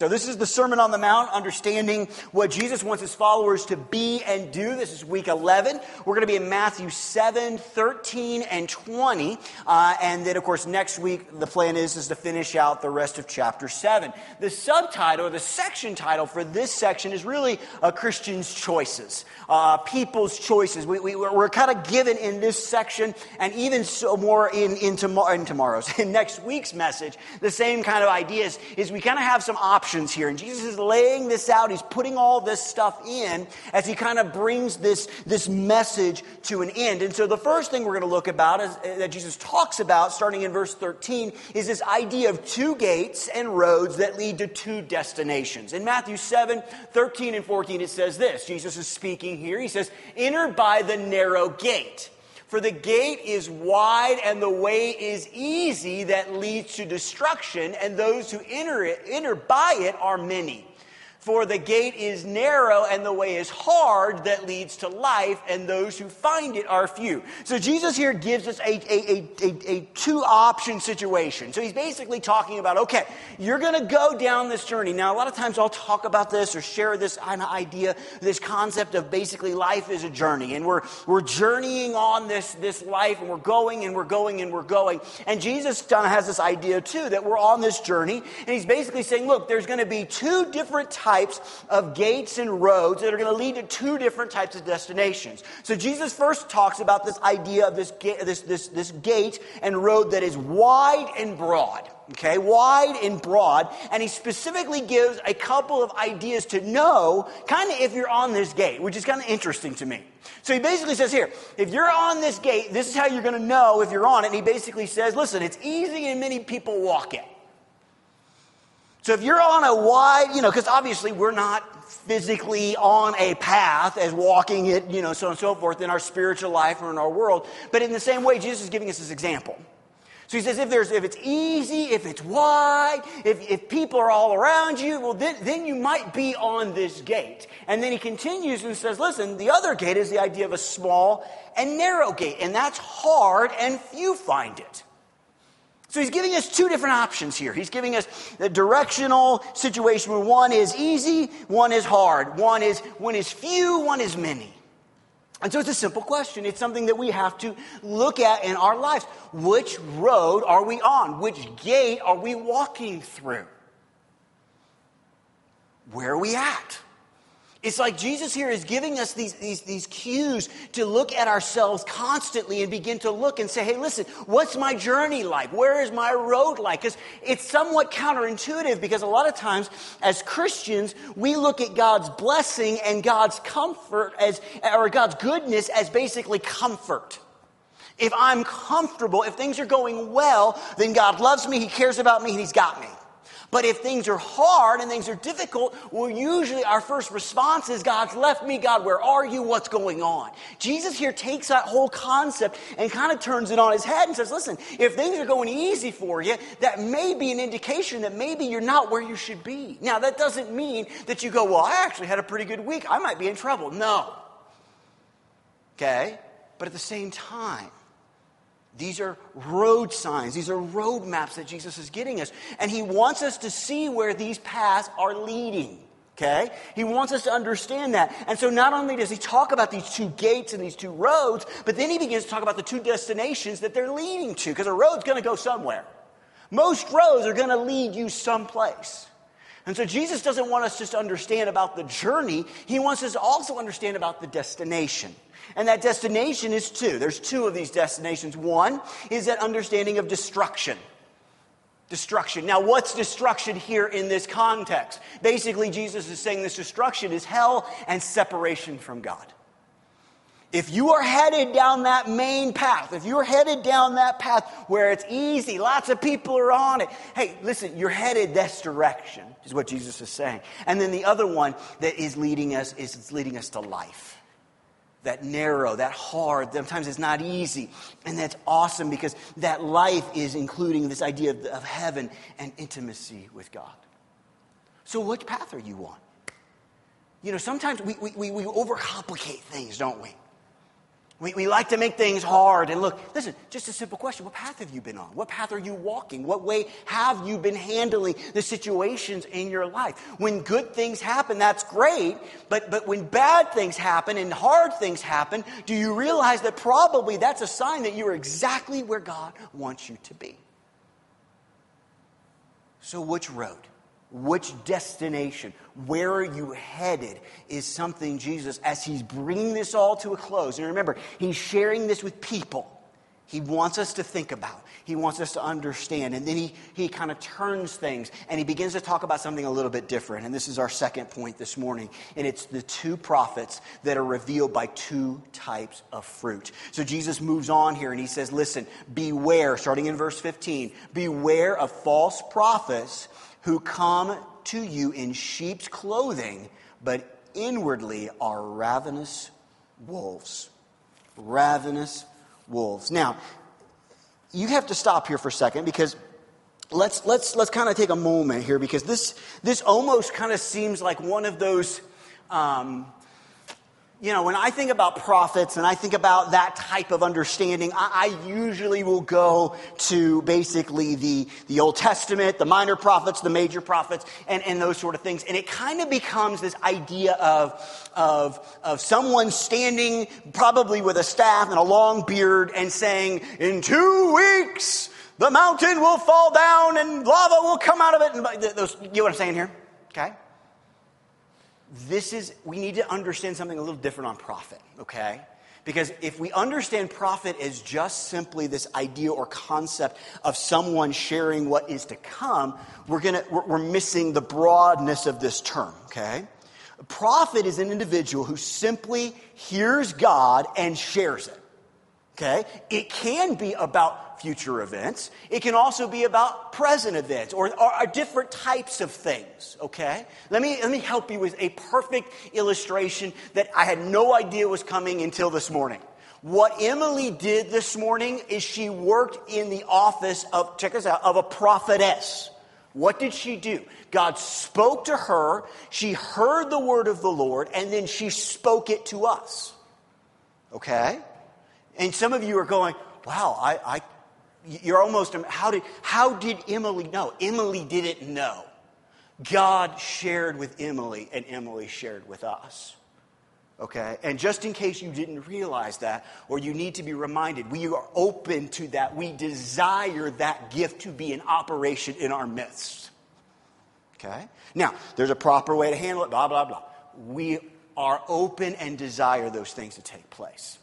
So, this is the Sermon on the Mount, understanding what Jesus wants his followers to be and do. This is week 11. We're going to be in Matthew 7, 13, and 20. Uh, and then, of course, next week, the plan is, is to finish out the rest of chapter 7. The subtitle, or the section title for this section, is really uh, Christians' choices, uh, people's choices. We, we, we're kind of given in this section, and even so more in, in, tomorrow, in tomorrow's, in next week's message, the same kind of ideas, is we kind of have some options options here. And Jesus is laying this out. He's putting all this stuff in as he kind of brings this, this message to an end. And so the first thing we're going to look about is, uh, that Jesus talks about, starting in verse 13, is this idea of two gates and roads that lead to two destinations. In Matthew 7, 13 and 14, it says this. Jesus is speaking here. He says, Enter by the narrow gate. For the gate is wide and the way is easy that leads to destruction, and those who enter it, enter by it are many. For the gate is narrow and the way is hard that leads to life, and those who find it are few. So Jesus here gives us a, a, a, a two option situation. So he's basically talking about okay, you're going to go down this journey. Now, a lot of times I'll talk about this or share this idea, this concept of basically life is a journey, and we're, we're journeying on this, this life, and we're going and we're going and we're going. And Jesus has this idea too that we're on this journey, and he's basically saying, look, there's going to be two different types types of gates and roads that are going to lead to two different types of destinations. So Jesus first talks about this idea of this, this, this, this gate and road that is wide and broad okay, wide and broad. And he specifically gives a couple of ideas to know kind of if you're on this gate, which is kind of interesting to me. So he basically says here, if you're on this gate, this is how you're going to know if you're on it. And he basically says, listen, it's easy and many people walk it. So if you're on a wide, you know, because obviously we're not physically on a path as walking it, you know, so on and so forth in our spiritual life or in our world. But in the same way, Jesus is giving us this example. So he says, if there's, if it's easy, if it's wide, if, if people are all around you, well, then, then you might be on this gate. And then he continues and says, listen, the other gate is the idea of a small and narrow gate, and that's hard and few find it. So he's giving us two different options here. He's giving us the directional situation where one is easy, one is hard, one is one is few, one is many. And so it's a simple question. It's something that we have to look at in our lives. Which road are we on? Which gate are we walking through? Where are we at? It's like Jesus here is giving us these, these, these cues to look at ourselves constantly and begin to look and say, hey, listen, what's my journey like? Where is my road like? Because it's somewhat counterintuitive because a lot of times as Christians, we look at God's blessing and God's comfort as, or God's goodness as basically comfort. If I'm comfortable, if things are going well, then God loves me, He cares about me, He's got me. But if things are hard and things are difficult, well, usually our first response is, God's left me. God, where are you? What's going on? Jesus here takes that whole concept and kind of turns it on his head and says, listen, if things are going easy for you, that may be an indication that maybe you're not where you should be. Now, that doesn't mean that you go, well, I actually had a pretty good week. I might be in trouble. No. Okay? But at the same time, these are road signs. These are road maps that Jesus is getting us. And he wants us to see where these paths are leading. Okay? He wants us to understand that. And so not only does he talk about these two gates and these two roads, but then he begins to talk about the two destinations that they're leading to, because a road's going to go somewhere. Most roads are going to lead you someplace. And so Jesus doesn't want us just to understand about the journey, he wants us to also understand about the destination. And that destination is two. There's two of these destinations. One is that understanding of destruction. Destruction. Now, what's destruction here in this context? Basically, Jesus is saying this destruction is hell and separation from God. If you are headed down that main path, if you're headed down that path where it's easy, lots of people are on it, hey, listen, you're headed this direction, is what Jesus is saying. And then the other one that is leading us is leading us to life that narrow, that hard. Sometimes it's not easy. And that's awesome because that life is including this idea of, of heaven and intimacy with God. So, which path are you on? You know, sometimes we, we, we overcomplicate things, don't we? We, we like to make things hard. And look, listen, just a simple question. What path have you been on? What path are you walking? What way have you been handling the situations in your life? When good things happen, that's great. But, but when bad things happen and hard things happen, do you realize that probably that's a sign that you're exactly where God wants you to be? So, which road? Which destination? Where are you headed? Is something Jesus, as he's bringing this all to a close, and remember, he's sharing this with people. He wants us to think about. He wants us to understand. And then he, he kind of turns things and he begins to talk about something a little bit different. And this is our second point this morning. And it's the two prophets that are revealed by two types of fruit. So Jesus moves on here and he says, Listen, beware, starting in verse 15, beware of false prophets who come to you in sheep's clothing, but inwardly are ravenous wolves. Ravenous wolves. Now, you have to stop here for a second because let's let's let's kind of take a moment here because this this almost kind of seems like one of those um, you know, when I think about prophets and I think about that type of understanding, I, I, usually will go to basically the, the Old Testament, the minor prophets, the major prophets, and, and those sort of things. And it kind of becomes this idea of, of, of someone standing probably with a staff and a long beard and saying, in two weeks, the mountain will fall down and lava will come out of it. And those, you know what I'm saying here? Okay? This is, we need to understand something a little different on prophet, okay? Because if we understand prophet as just simply this idea or concept of someone sharing what is to come, we're, gonna, we're, we're missing the broadness of this term, okay? A prophet is an individual who simply hears God and shares it. Okay? It can be about future events. It can also be about present events or, or, different types of things. Okay? Let me, let me help you with a perfect illustration that I had no idea was coming until this morning. What Emily did this morning is she worked in the office of, check this out, of a prophetess. What did she do? God spoke to her, she heard the word of the Lord, and then she spoke it to us. Okay? And some of you are going, wow, I, I you're almost, um, how did, how did Emily know? Emily didn't know. God shared with Emily, and Emily shared with us. Okay? And just in case you didn't realize that, or you need to be reminded, we are open to that. We desire that gift to be in operation in our midst. Okay? Now, there's a proper way to handle it, blah, blah, blah. We are open and desire those things to take place.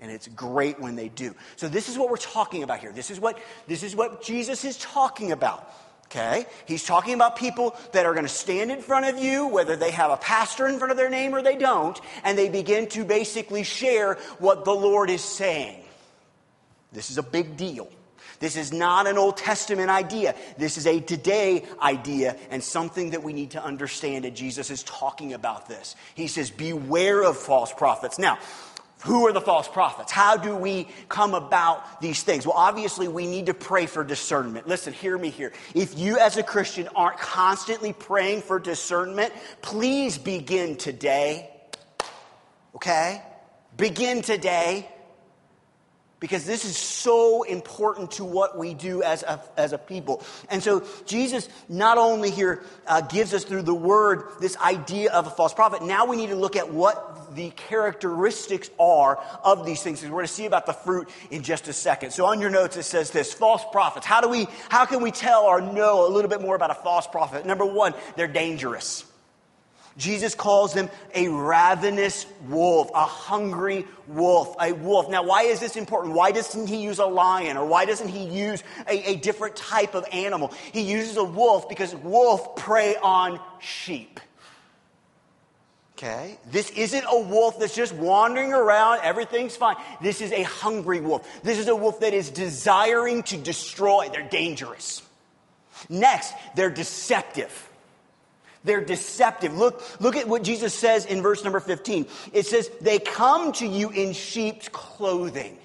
And it's great when they do. So this is what we're talking about here. This is what, this is what Jesus is talking about. Okay? He's talking about people that are going to stand in front of you, whether they have a pastor in front of their name or they don't, and they begin to basically share what the Lord is saying. This is a big deal. This is not an Old Testament idea. This is a today idea and something that we need to understand. And Jesus is talking about this. He says, Beware of false prophets. Now, who are the false prophets? How do we come about these things? Well, obviously, we need to pray for discernment. Listen, hear me here. If you as a Christian aren't constantly praying for discernment, please begin today. Okay? Begin today because this is so important to what we do as a, as a people. And so Jesus not only here uh, gives us through the word this idea of a false prophet, now we need to look at what the characteristics are of these things. We're going to see about the fruit in just a second. So on your notes it says this, false prophets. How do we, how can we tell or know a little bit more about a false prophet? Number one, they're dangerous. Jesus calls them a ravenous wolf, a hungry wolf, a wolf. Now, why is this important? Why doesn't he use a lion or why doesn't he use a, a different type of animal? He uses a wolf because wolf prey on sheep. Okay? This isn't a wolf that's just wandering around, everything's fine. This is a hungry wolf. This is a wolf that is desiring to destroy. They're dangerous. Next, they're deceptive. They're deceptive. Look, look at what Jesus says in verse number 15. It says, They come to you in sheep's clothing.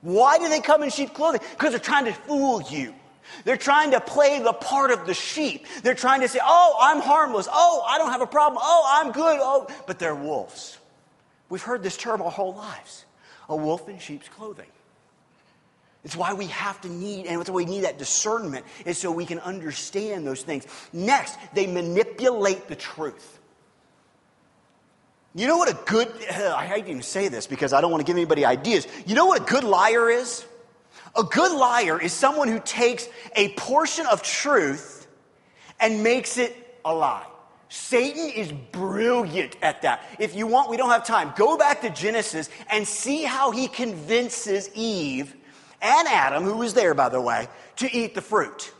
Why do they come in sheep's clothing? Because they're trying to fool you. They're trying to play the part of the sheep. They're trying to say, Oh, I'm harmless. Oh, I don't have a problem. Oh, I'm good. Oh, but they're wolves. We've heard this term our whole lives. a wolf in sheep's clothing. It's why we have to need, and it's why we need that discernment, is so we can understand those things. Next, they manipulate the truth. You know what a good, I hate to even say this because I don't want to give anybody ideas. You know what a good liar is? A good liar is someone who takes a portion of truth and makes it a lie. Satan is brilliant at that. If you want, we don't have time. Go back to Genesis and see how he convinces Eve and Adam, who was there, by the way, to eat the fruit.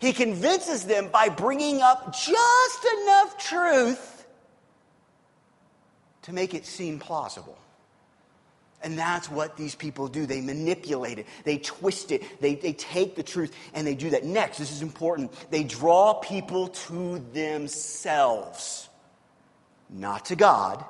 He convinces them by bringing up just enough truth to make it seem plausible. And that's what these people do. They manipulate it, they twist it, they, they take the truth, and they do that. Next, this is important. They draw people to themselves, not to God,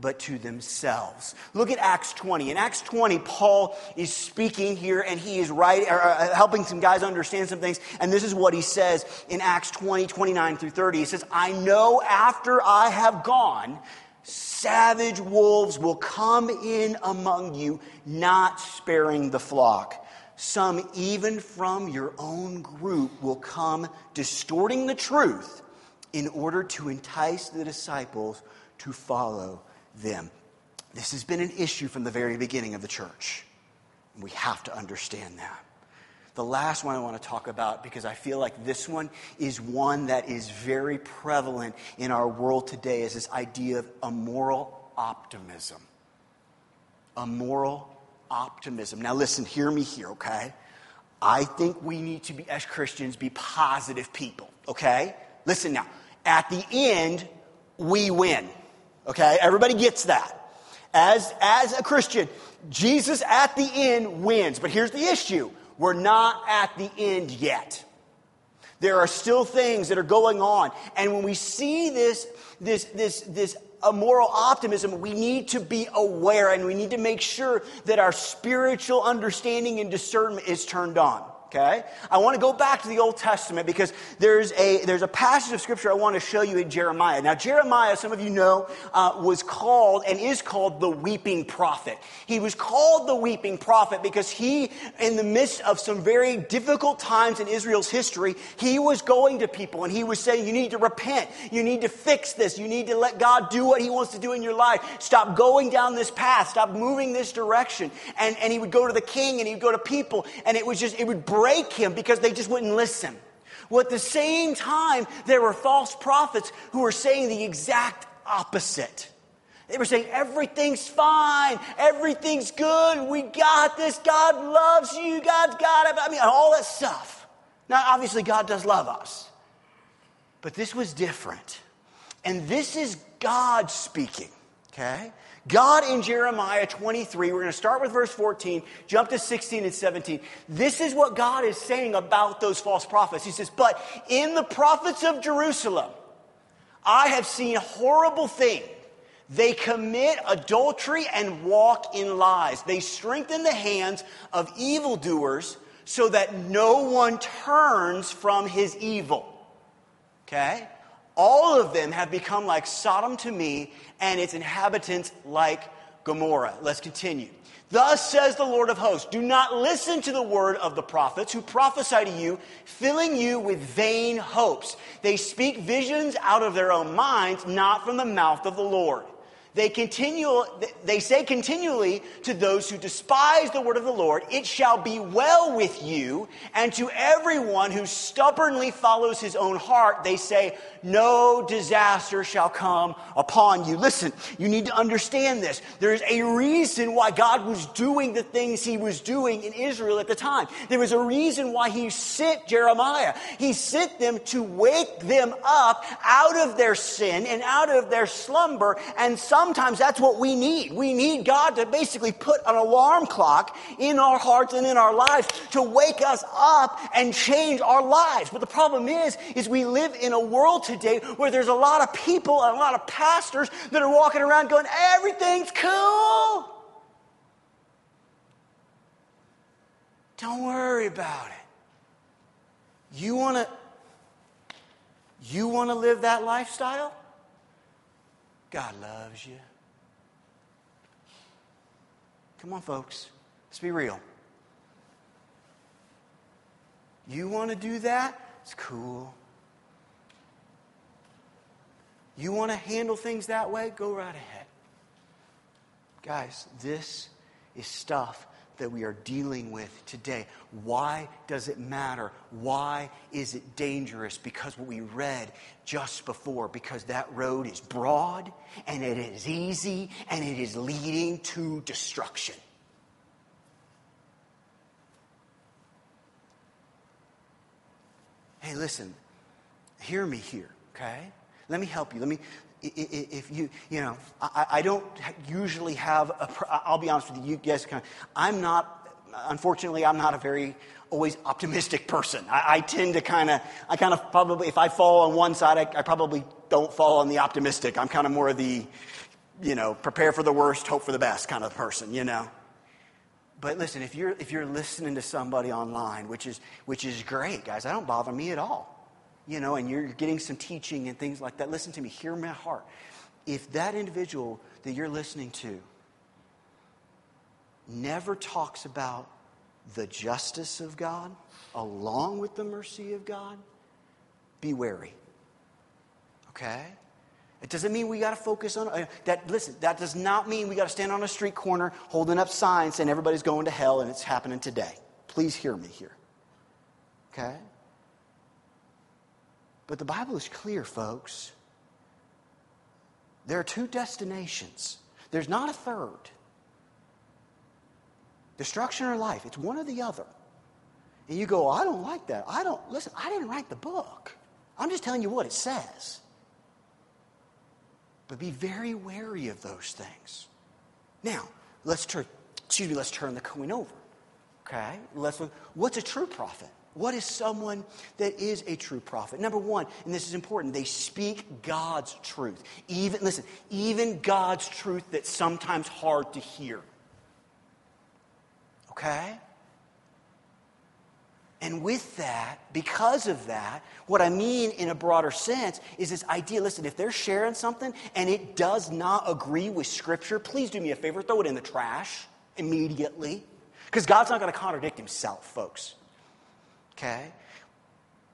but to themselves. Look at Acts 20. In Acts 20, Paul is speaking here and he is writing, or, uh, helping some guys understand some things. And this is what he says in Acts 20, 29 through 30. He says, I know after I have gone, savage wolves will come in among you, not sparing the flock. Some, even from your own group, will come distorting the truth in order to entice the disciples to follow them. This has been an issue from the very beginning of the church. We have to understand that. The last one I want to talk about, because I feel like this one is one that is very prevalent in our world today, is this idea of a moral optimism. A moral optimism. Now, listen, hear me here, okay? I think we need to be, as Christians, be positive people, okay? Listen now. At the end, we win. Okay, everybody gets that. As, as a Christian, Jesus at the end wins. But here's the issue we're not at the end yet. There are still things that are going on. And when we see this, this, this, this moral optimism, we need to be aware and we need to make sure that our spiritual understanding and discernment is turned on okay? I want to go back to the Old Testament because there's a, there's a passage of scripture I want to show you in Jeremiah. Now, Jeremiah, some of you know, uh, was called and is called the weeping prophet. He was called the weeping prophet because he, in the midst of some very difficult times in Israel's history, he was going to people and he was saying, you need to repent. You need to fix this. You need to let God do what he wants to do in your life. Stop going down this path. Stop moving this direction. And, and he would go to the king and he would go to people and it was just, it would break him because they just wouldn't listen. Well, at the same time, there were false prophets who were saying the exact opposite. They were saying, everything's fine, everything's good, we got this, God loves you, God's got it. I mean, all that stuff. Now, obviously, God does love us, but this was different. And this is God speaking, okay? God in Jeremiah 23, we're going to start with verse 14, jump to 16 and 17. This is what God is saying about those false prophets. He says, But in the prophets of Jerusalem, I have seen horrible things. They commit adultery and walk in lies. They strengthen the hands of evildoers so that no one turns from his evil. Okay? All of them have become like Sodom to me, and its inhabitants like Gomorrah. Let's continue. Thus says the Lord of hosts Do not listen to the word of the prophets who prophesy to you, filling you with vain hopes. They speak visions out of their own minds, not from the mouth of the Lord. They, continue, they say continually to those who despise the word of the Lord, It shall be well with you. And to everyone who stubbornly follows his own heart, they say, no disaster shall come upon you. Listen, you need to understand this. There's a reason why God was doing the things he was doing in Israel at the time. There was a reason why he sent Jeremiah. He sent them to wake them up out of their sin and out of their slumber. And sometimes that's what we need. We need God to basically put an alarm clock in our hearts and in our lives to wake us up and change our lives. But the problem is, is we live in a world today where there's a lot of people and a lot of pastors that are walking around going, everything's cool. Don't worry about it. You want to you want to live that lifestyle? God loves you. Come on, folks. Let's be real. You want to do that? It's cool. You want to handle things that way? Go right ahead. Guys, this is stuff that we are dealing with today. Why does it matter? Why is it dangerous? Because what we read just before, because that road is broad and it is easy and it is leading to destruction. Hey, listen, hear me here, okay? Let me help you. Let me, if you, you know, I, I don't usually have a, I'll be honest with you, you guys kind of, I'm not, unfortunately, I'm not a very always optimistic person. I, I tend to kind of, I kind of probably, if I fall on one side, I, I probably don't fall on the optimistic. I'm kind of more of the, you know, prepare for the worst, hope for the best kind of person, you know. But listen, if you're, if you're listening to somebody online, which is, which is great, guys, that don't bother me at all you know, and you're getting some teaching and things like that, listen to me, hear my heart. If that individual that you're listening to never talks about the justice of God along with the mercy of God, be wary. Okay? It doesn't mean we got to focus on uh, that. Listen, that does not mean we got to stand on a street corner holding up signs saying everybody's going to hell and it's happening today. Please hear me here. Okay? But the Bible is clear, folks. There are two destinations, there's not a third destruction or life. It's one or the other. And you go, oh, I don't like that. I don't, listen, I didn't write the book. I'm just telling you what it says. But be very wary of those things. Now, let's turn, excuse me, let's turn the coin over. Okay? Let's look, what's a true prophet? What is someone that is a true prophet? Number one, and this is important, they speak God's truth. Even, listen, even God's truth that's sometimes hard to hear. Okay? And with that, because of that, what I mean in a broader sense is this idea listen, if they're sharing something and it does not agree with Scripture, please do me a favor, throw it in the trash immediately. Because God's not going to contradict himself, folks. Okay?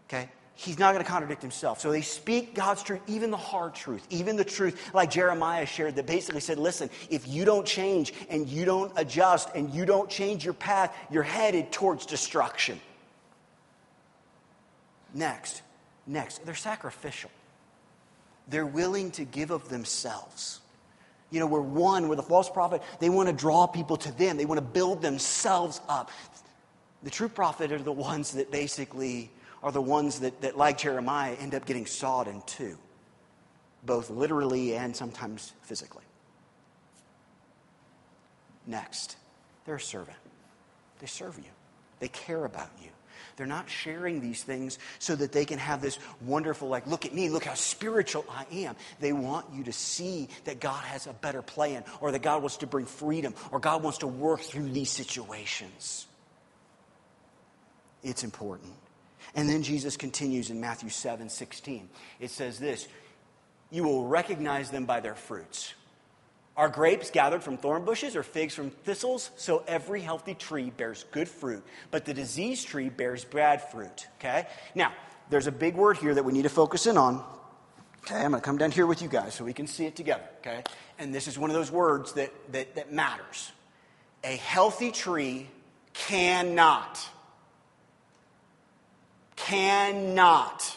Okay? He's not going to contradict himself. So they speak God's truth, even the hard truth, even the truth like Jeremiah shared that basically said, listen, if you don't change and you don't adjust and you don't change your path, you're headed towards destruction. Next, next, they're sacrificial. They're willing to give of themselves. You know, we're one, we're the false prophet. They want to draw people to them, they want to build themselves up. The true prophet are the ones that basically are the ones that, that like Jeremiah, end up getting sawed in two, both literally and sometimes physically. Next, they're a servant. They serve you, they care about you. They're not sharing these things so that they can have this wonderful, like, look at me, look how spiritual I am. They want you to see that God has a better plan, or that God wants to bring freedom, or God wants to work through these situations. It's important. And then Jesus continues in Matthew 7 16. It says this You will recognize them by their fruits. Are grapes gathered from thorn bushes or figs from thistles? So every healthy tree bears good fruit, but the diseased tree bears bad fruit. Okay? Now, there's a big word here that we need to focus in on. Okay, I'm going to come down here with you guys so we can see it together. Okay? And this is one of those words that, that, that matters. A healthy tree cannot cannot.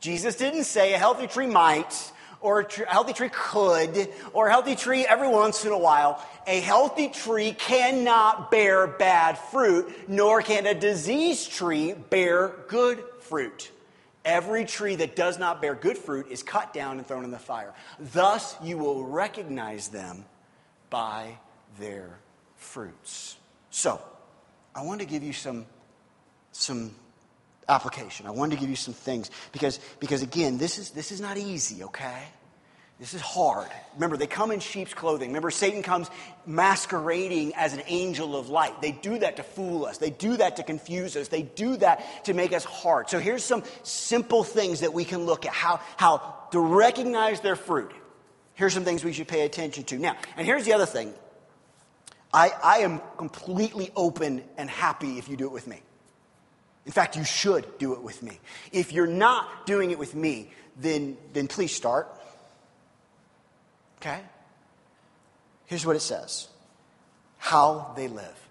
Jesus didn't say a healthy tree might, or a healthy tree could, or a healthy tree every once in a while. A healthy tree cannot bear bad fruit, nor can a diseased tree bear good fruit. Every tree that does not bear good fruit is cut down and thrown in the fire. Thus, you will recognize them by their fruits. So, I want to give you some, some application. I wanted to give you some things because, because again, this is, this is not easy, okay? This is hard. Remember, they come in sheep's clothing. Remember, Satan comes masquerading as an angel of light. They do that to fool us. They do that to confuse us. They do that to make us hard. So here's some simple things that we can look at how, how to recognize their fruit. Here's some things we should pay attention to. Now, and here's the other thing. I, I am completely open and happy if you do it with me. In fact, you should do it with me. If you're not doing it with me, then, then please start. Okay? Here's what it says how they live.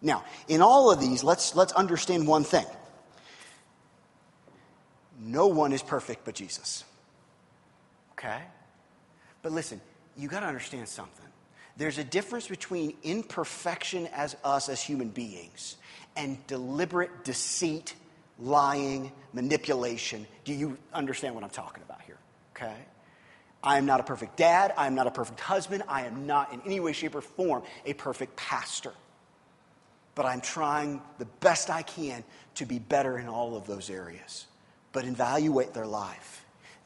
Now, in all of these, let's, let's understand one thing no one is perfect but Jesus. Okay? But listen, you got to understand something. There's a difference between imperfection as us as human beings and deliberate deceit, lying, manipulation. Do you understand what I'm talking about here? Okay? I am not a perfect dad. I am not a perfect husband. I am not in any way, shape, or form a perfect pastor. But I'm trying the best I can to be better in all of those areas. But evaluate their life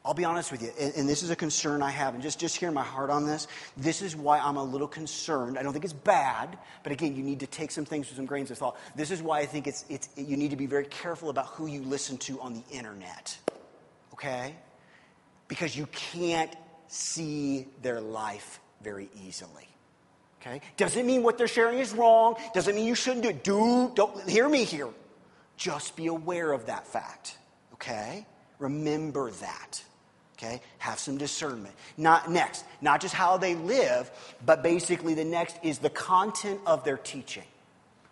I'll be honest with you, and, and, this is a concern I have, and just, just hear my heart on this. This is why I'm a little concerned. I don't think it's bad, but again, you need to take some things with some grains of thought. This is why I think it's, it's, you need to be very careful about who you listen to on the internet, okay? Because you can't see their life very easily. Okay? Doesn't mean what they're sharing is wrong. Doesn't mean you shouldn't do it. Do, don't, hear me here. Just be aware of that fact. Okay? Remember that. Okay? Have some discernment. Not next, not just how they live, but basically the next is the content of their teaching.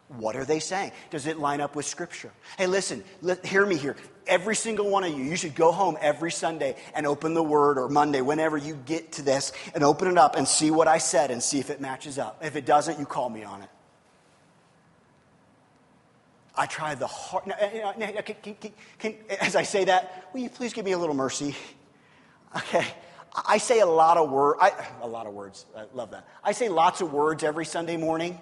What are they saying? Does it line up with Scripture? Hey, listen, let, hear me here. Every single one of you, you should go home every Sunday and open the Word or Monday, whenever you get to this, and open it up and see what I said and see if it matches up. If it doesn't, you call me on it. I try the hard. Eh, eh, eh, can, can, can, as I say that, will you please give me a little mercy? Okay. I say a lot of words. A lot of words. I love that. I say lots of words every Sunday morning.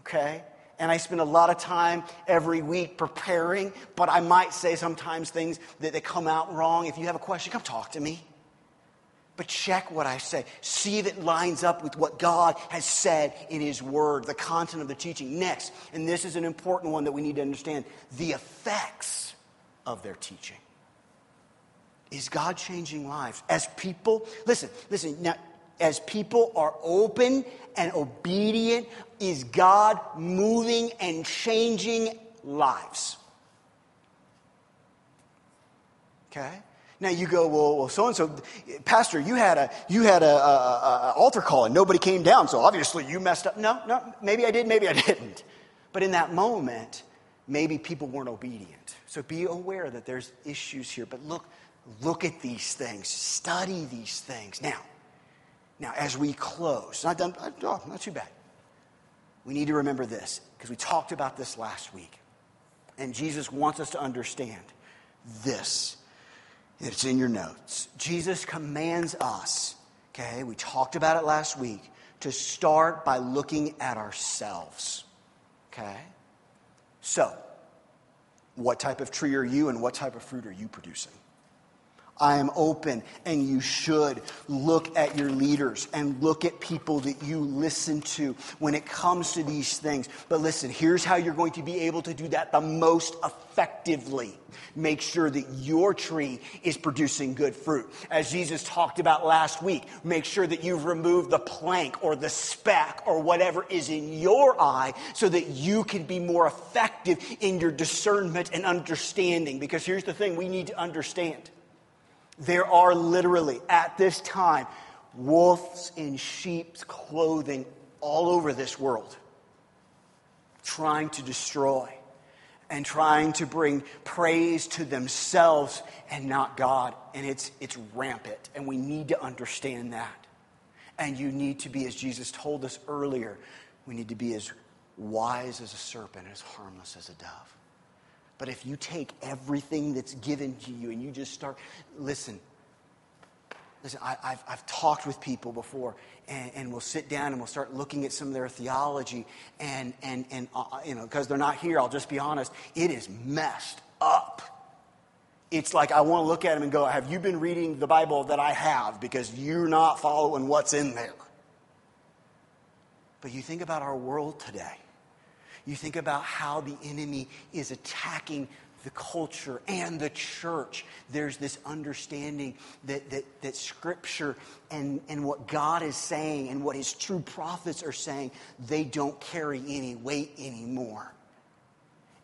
Okay. And I spend a lot of time every week preparing, but I might say sometimes things that, that come out wrong. If you have a question, come talk to me. But check what I say. See if it lines up with what God has said in His Word, the content of the teaching. Next, and this is an important one that we need to understand the effects of their teaching. Is God changing lives? As people, listen, listen, now, as people are open and obedient, is God moving and changing lives? Okay? Now you go, well, well so and so, Pastor, you had a you had a, a, a, altar call and nobody came down, so obviously you messed up. No, no, maybe I did, maybe I didn't. But in that moment, maybe people weren't obedient. So be aware that there's issues here. But look, Look at these things, study these things. Now, now as we close, not done, oh, not too bad. We need to remember this because we talked about this last week. And Jesus wants us to understand this. It's in your notes. Jesus commands us, okay, we talked about it last week, to start by looking at ourselves. Okay? So, what type of tree are you and what type of fruit are you producing? I am open, and you should look at your leaders and look at people that you listen to when it comes to these things. But listen, here's how you're going to be able to do that the most effectively. Make sure that your tree is producing good fruit. As Jesus talked about last week, make sure that you've removed the plank or the speck or whatever is in your eye so that you can be more effective in your discernment and understanding. Because here's the thing we need to understand there are literally, at this time, wolves in sheep's clothing all over this world, trying to destroy and trying to bring praise to themselves and not God. And it's, it's rampant, and we need to understand that. And you need to be, as Jesus told us earlier, we need to be as wise as a serpent, and as harmless as a dove. But if you take everything that's given to you and you just start, listen, listen, I, have I've talked with people before, and, and, we'll sit down and we'll start looking at some of their theology, and, and, and uh, uh you know, because they're not here, I'll just be honest, it is messed up. It's like I want to look at them and go, Have you been reading the Bible that I have? Because you're not following what's in there. But you think about our world today. You think about how the enemy is attacking the culture and the church, there's this understanding that, that, that Scripture and, and what God is saying and what His true prophets are saying, they don't carry any weight anymore.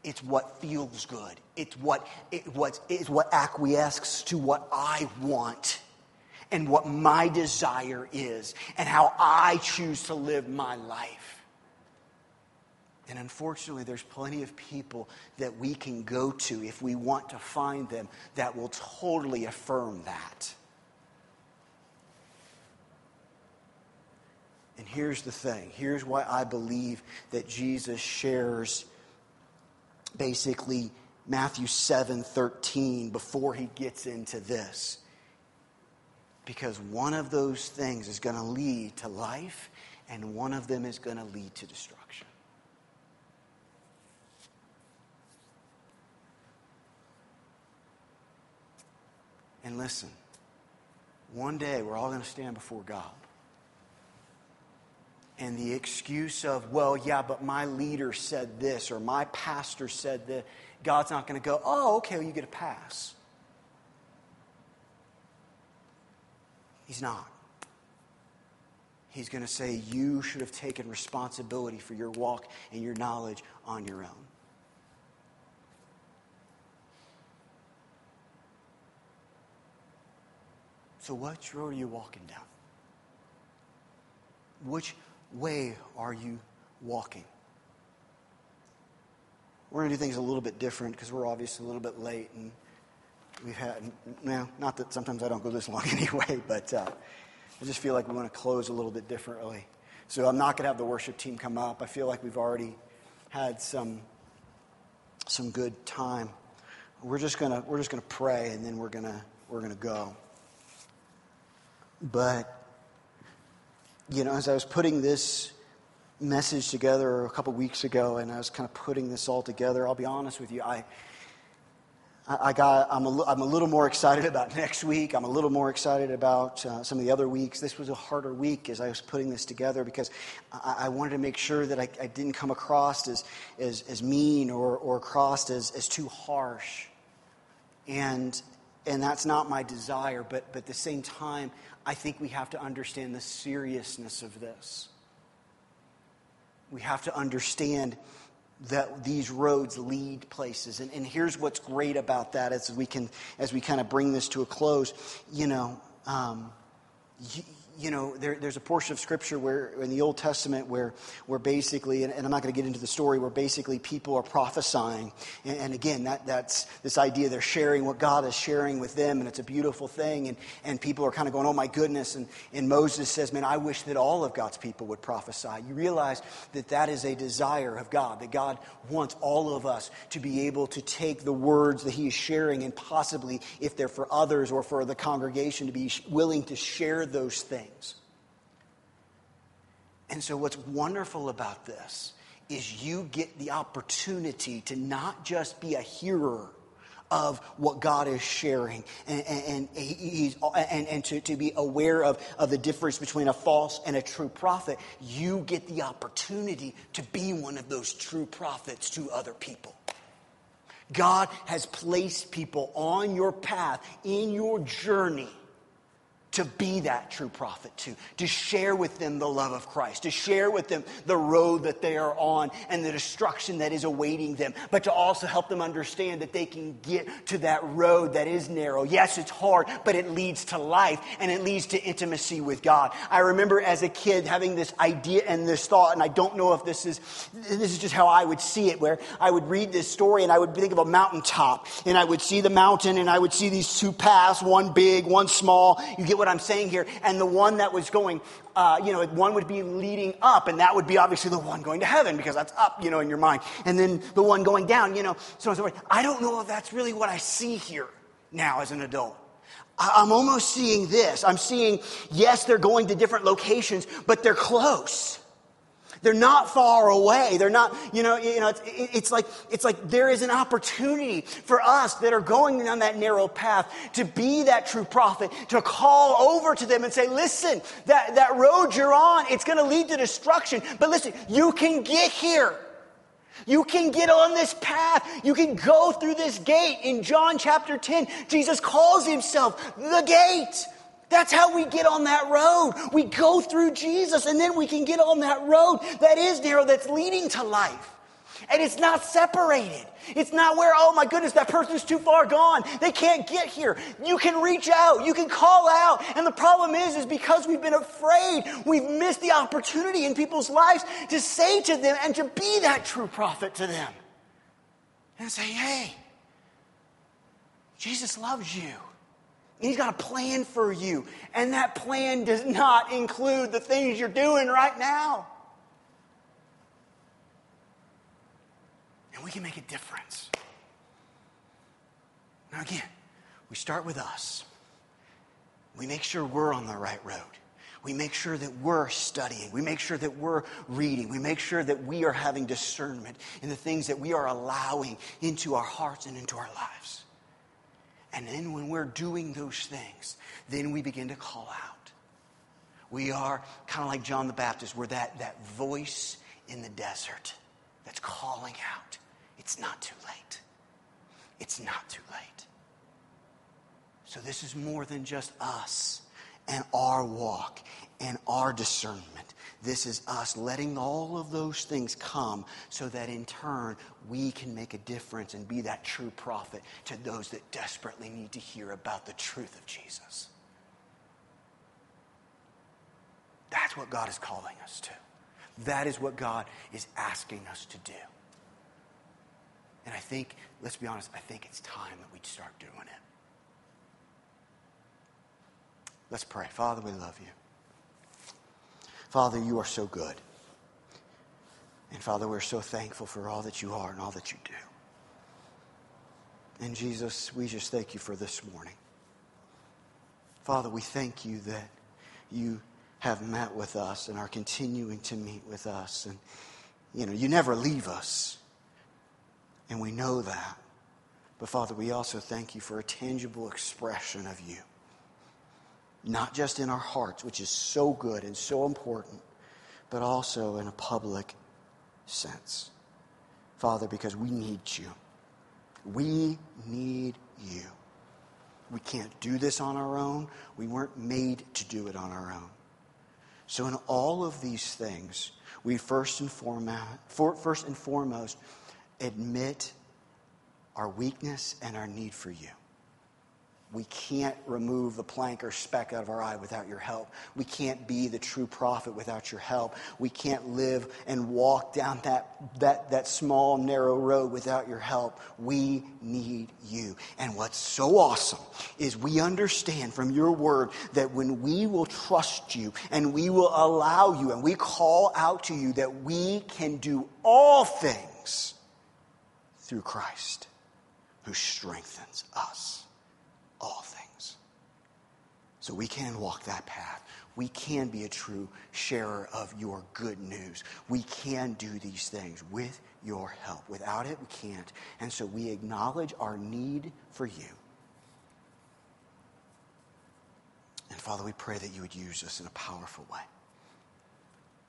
It's what feels good. It's what, it, what, it's what acquiesces to what I want and what my desire is and how I choose to live my life. And unfortunately, there's plenty of people that we can go to if we want to find them that will totally affirm that. And here's the thing here's why I believe that Jesus shares basically Matthew 7 13 before he gets into this. Because one of those things is going to lead to life, and one of them is going to lead to destruction. And listen, one day we're all going to stand before God. And the excuse of, well, yeah, but my leader said this or my pastor said that, God's not going to go, oh, okay, well, you get a pass. He's not. He's going to say, you should have taken responsibility for your walk and your knowledge on your own. So, which road are you walking down? Which way are you walking? We're going to do things a little bit different because we're obviously a little bit late. And we've had, well, not that sometimes I don't go this long anyway, but uh, I just feel like we want to close a little bit differently. So I'm not going to have the worship team come up. I feel like we've already had some, some good time. We're just going to, we're just going to pray and then we're going to, we're going to go. But, you know, as I was putting this message together a couple weeks ago and I was kind of putting this all together, I'll be honest with you, I, I got, I'm a, I'm a little more excited about next week. I'm a little more excited about uh, some of the other weeks. This was a harder week as I was putting this together because I, I wanted to make sure that I, I, didn't come across as, as, as mean or, or across as, as too harsh. And, and that's not my desire, but, but at the same time, I think we have to understand the seriousness of this. We have to understand that these roads lead places. And, and here's what's great about that as we can, as we kind of bring this to a close. You know, um, you know, there, there's a portion of scripture where in the Old Testament where, where basically, and, and I'm not going to get into the story, where basically people are prophesying. And, and, again, that, that's this idea they're sharing what God is sharing with them, and it's a beautiful thing. And, and people are kind of going, oh my goodness. And, and Moses says, man, I wish that all of God's people would prophesy. You realize that that is a desire of God, that God wants all of us to be able to take the words that He is sharing and possibly, if they're for others or for the congregation, to be willing to share those things things. And so, what's wonderful about this is you get the opportunity to not just be a hearer of what God is sharing and, and, and, and, and to, to be aware of, of the difference between a false and a true prophet. You get the opportunity to be one of those true prophets to other people. God has placed people on your path in your journey to be that true prophet to, to share with them the love of Christ, to share with them the road that they are on and the destruction that is awaiting them, but to also help them understand that they can get to that road that is narrow. Yes, it's hard, but it leads to life and it leads to intimacy with God. I remember as a kid having this idea and this thought, and I don't know if this is, this is just how I would see it, where I would read this story and I would think of a mountaintop and I would see the mountain and I would see these two paths, one big, one small. You get what I'm saying here. And the one that was going, uh, you know, one would be leading up, and that would be obviously the one going to heaven because that's up, you know, in your mind. And then the one going down, you know, so on and so forth. I don't know if that's really what I see here now as an adult. I'm almost seeing this. I'm seeing, yes, they're going to different locations, but they're close. They're not far away. They're not, you know, you know it's, it's, like, it's like there is an opportunity for us that are going down that narrow path to be that true prophet, to call over to them and say, listen, that, that road you're on, it's going to lead to destruction. But listen, you can get here. You can get on this path. You can go through this gate. In John chapter 10, Jesus calls himself the gate. That's how we get on that road. We go through Jesus and then we can get on that road that is narrow, that's leading to life. And it's not separated. It's not where, oh my goodness, that person's too far gone. They can't get here. You can reach out. You can call out. And the problem is, is because we've been afraid, we've missed the opportunity in people's lives to say to them and to be that true prophet to them. And say, hey, Jesus loves you. He's got a plan for you. And that plan does not include the things you're doing right now. And we can make a difference. Now, again, we start with us. We make sure we're on the right road. We make sure that we're studying. We make sure that we're reading. We make sure that we are having discernment in the things that we are allowing into our hearts and into our lives. And then when we're doing those things, then we begin to call out. We are kind of like John the Baptist. We're that, that voice in the desert that's calling out. It's not too late. It's not too late. So this is more than just us and our walk and our discernment. This is us letting all of those things come so that in turn we can make a difference and be that true prophet to those that desperately need to hear about the truth of Jesus. That's what God is calling us to. That is what God is asking us to do. And I think, let's be honest, I think it's time that we start doing it. Let's pray. Father, we love you. Father, you are so good. And Father, we're so thankful for all that you are and all that you do. And Jesus, we just thank you for this morning. Father, we thank you that you have met with us and are continuing to meet with us. And, you know, you never leave us. And we know that. But Father, we also thank you for a tangible expression of you not just in our hearts, which is so good and so important, but also in a public sense. Father, because we need you. We need you. We can't do this on our own. We weren't made to do it on our own. So, in all of these things, we first and foremost, admit our weakness and our need for you. We can't remove the plank or speck out of our eye without your help. We can't be the true prophet without your help. We can't live and walk down that, that, that small, narrow road without your help. We need you. And what's so awesome is we understand from your word that when we will trust you and we will allow you and we call out to you that we can do all things through Christ who strengthens us all things. So we can walk that path. We can be a true sharer of your good news. We can do these things with your help. Without it, we can't. And so we acknowledge our need for you. And Father, we pray that you would use us in a powerful way.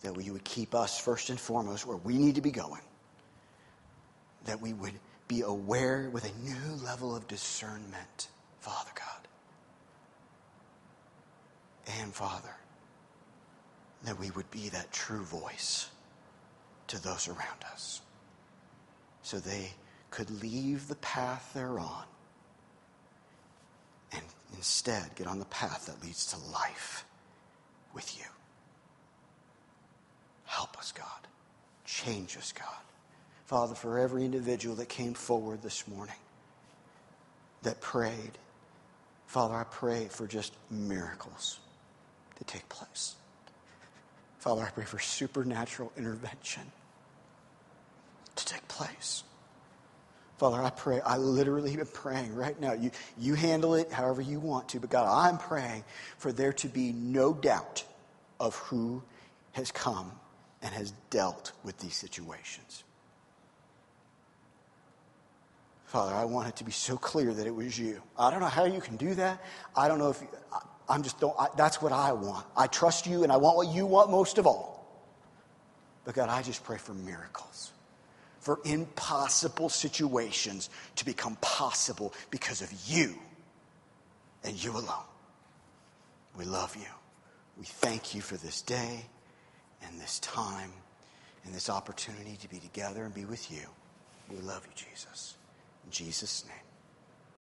That you would keep us first and foremost where we need to be going. That we would be aware with a new level of discernment Father God. And Father, that we would be that true voice to those around us so they could leave the path they're on and instead get on the path that leads to life with you. Help us, God. Change us, God. Father, for every individual that came forward this morning, that prayed, Father, I pray for just miracles to take place. Father, I pray for supernatural intervention to take place. Father, I pray, I literally am praying right now. You, you handle it however you want to, but God, I'm praying for there to be no doubt of who has come and has dealt with these situations. Father, I want it to be so clear that it was you. I don't know how you can do that. I don't know if you, I, am just don't. I, that's what I want. I trust you, and I want what you want most of all. But God, I just pray for miracles, for impossible situations to become possible because of you and you alone. We love you. We thank you for this day and this time and this opportunity to be together and be with you. We love you, Jesus. Jesus' name.